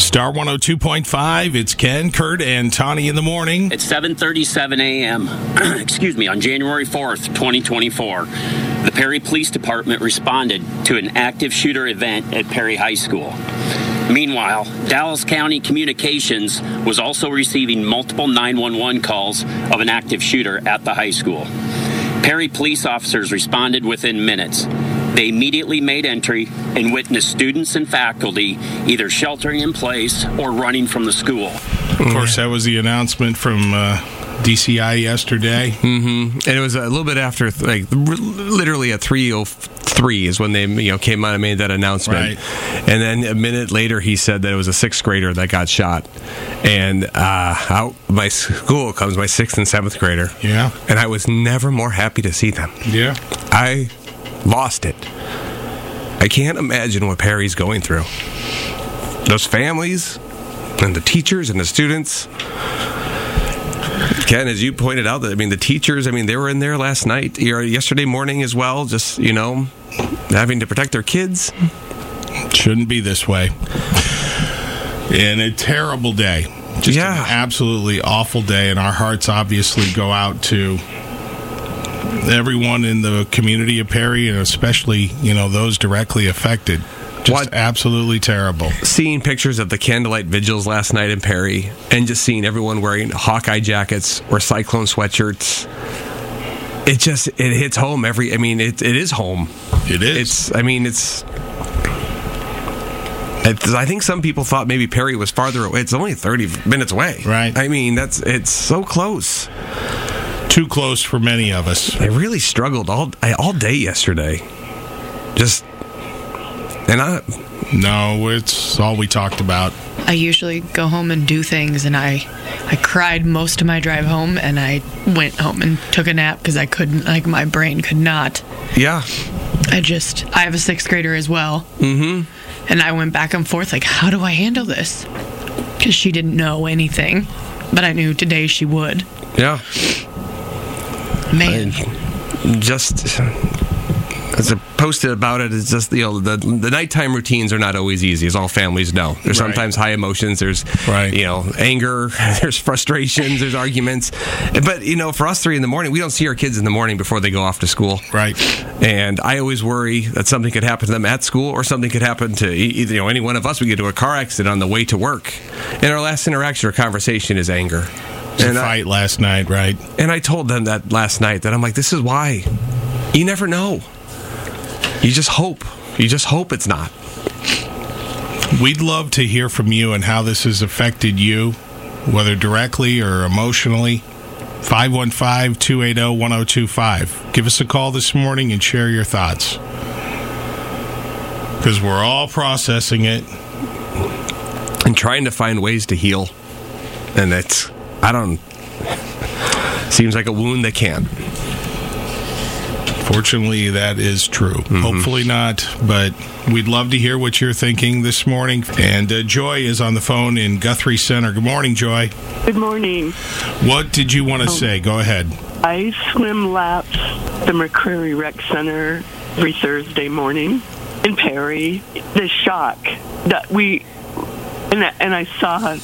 Star 102.5, it's Ken, Kurt, and Tawny in the morning. It's 7:37 a.m., excuse me, on January 4th, 2024, the Perry Police Department responded to an active shooter event at Perry High School. Meanwhile, Dallas County Communications was also receiving multiple 911 calls of an active shooter at the high school. Perry police officers responded within minutes. They immediately made entry and witnessed students and faculty either sheltering in place or running from the school. Of course, that was the announcement from uh, DCI yesterday. Mm-hmm. And it was a little bit after, like, r- literally at 3.03 is when they, you know, came out and made that announcement. Right. And then a minute later, he said that it was a sixth grader that got shot. And uh, out my school comes my sixth and seventh grader. Yeah. And I was never more happy to see them. Yeah. I lost it. I can't imagine what Perry's going through. Those families and the teachers and the students. Ken, as you pointed out, that I mean the teachers. I mean they were in there last night, or yesterday morning as well. Just you know, having to protect their kids. Shouldn't be this way. And a terrible day. Just Yeah. an absolutely awful day. And our hearts obviously go out to everyone in the community of Perry and especially, you know, those directly affected. Just What- absolutely terrible. Seeing pictures of the candlelight vigils last night in Perry, and just seeing everyone wearing Hawkeye jackets or Cyclone sweatshirts. It just it hits home every. I mean, it it is home. It is. It's. I mean, it's. It's, I think some people thought maybe Perry was farther away. It's only thirty minutes away. Right. I mean, that's it's so close. Too close for many of us. I really struggled all I- all day yesterday. Just and I No, it's all we talked about. I usually go home and do things, and I, I cried most of my drive home, and I went home and took a nap because I couldn't, like my brain could not. yeah. I just, I have a sixth grader as well, mm-hmm. and I went back and forth, like, how do I handle this? Because she didn't know anything, but I knew today she would. Yeah. Man, just as I posted about it, it's just you know the the nighttime routines are not always easy, as all families know. There's Right. sometimes high emotions. There's Right. you know anger. There's frustrations. There's arguments. But you know, for us three in the morning, we don't see our kids in the morning before they go off to school. Right. And I always worry that something could happen to them at school, or something could happen to either you know any one of us. We get into a car accident on the way to work, and our last interaction or conversation is anger. And I- fight last night, right? and I told them that last night that I'm like, this is why. You never know. You just hope. You just hope it's not. We'd love to hear from you and how this has affected you, whether directly or emotionally. 515 280 1025. Give us a call this morning and share your thoughts. Because we're all processing it. And trying to find ways to heal. And it's, I don't, seems like a wound that can't. Fortunately, that is true. Hopefully not, but we'd love to hear what you're thinking this morning. And uh, Joy is on the phone in Guthrie Center. Good morning, Joy. Good morning. What did you want to say? Go ahead. I swim laps the McCreary Rec Center every Thursday morning in Perry. The shock that we and I- and I saw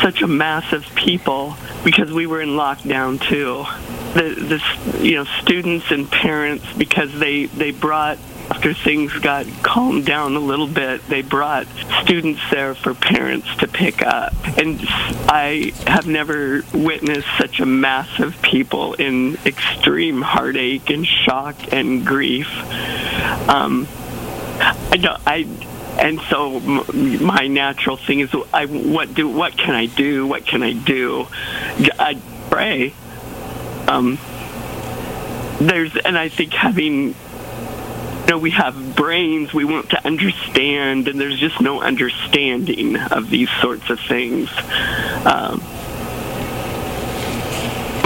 such a mass of people because we were in lockdown too. The the you know students and parents because they they brought after things got calmed down a little bit, they brought students there for parents to pick up. And I have never witnessed such a mass of people in extreme heartache and shock and grief. Um, I don't. I and so my natural thing is, I what do what can I do? What can I do? I pray. Um, there's and I think having you know we have brains we want to understand and there's just no understanding of these sorts of things. Um,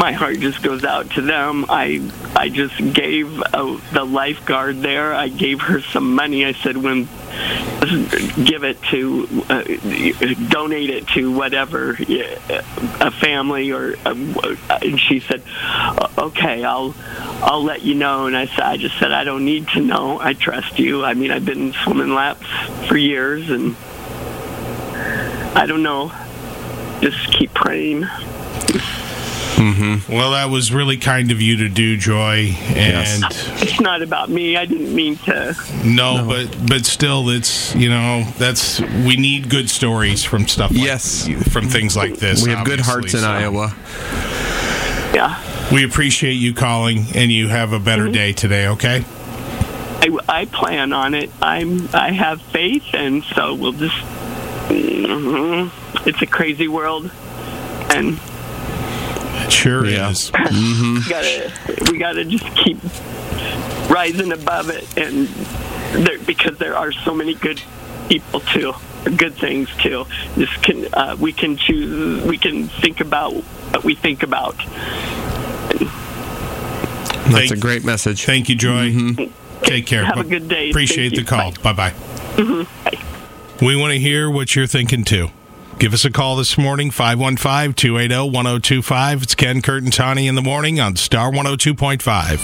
my heart just goes out to them. I i just gave uh, the lifeguard there. I gave her some money. I said when give it to uh, donate it to whatever a family or uh, and she said "Uh, okay i'll i'll let you know. And i said i just said i don't need to know. I trust you. I mean i've been swimming laps for years and I don't know. Just keep praying. Well, that was really kind of you to do, Joy. And It's not about me. I didn't mean to. no, but but still, it's you know that's we need good stories from stuff. Like, Yes. from things like this. We have good obviously, hearts in so Iowa. Yeah. We appreciate you calling, and you have a better day today. Okay. I, I plan on it. I'm. I have faith, and so we'll just. Mhm. It's a crazy world, and It sure Yeah. is. we mm-hmm. gotta we gotta just keep rising above it, and there, because there are so many good people too, good things too. Just can uh, we can choose. We can think about what we think about. That's Thank- a great message. Thank you, Joy. Mm-hmm. Take care. Have a good day. Appreciate Thank the you. call. Bye mm-hmm. bye. We want to hear what you're thinking too. Give us a call this morning, 515 280 1025. It's Ken Kurt and Tawny in the morning on Star 102.5.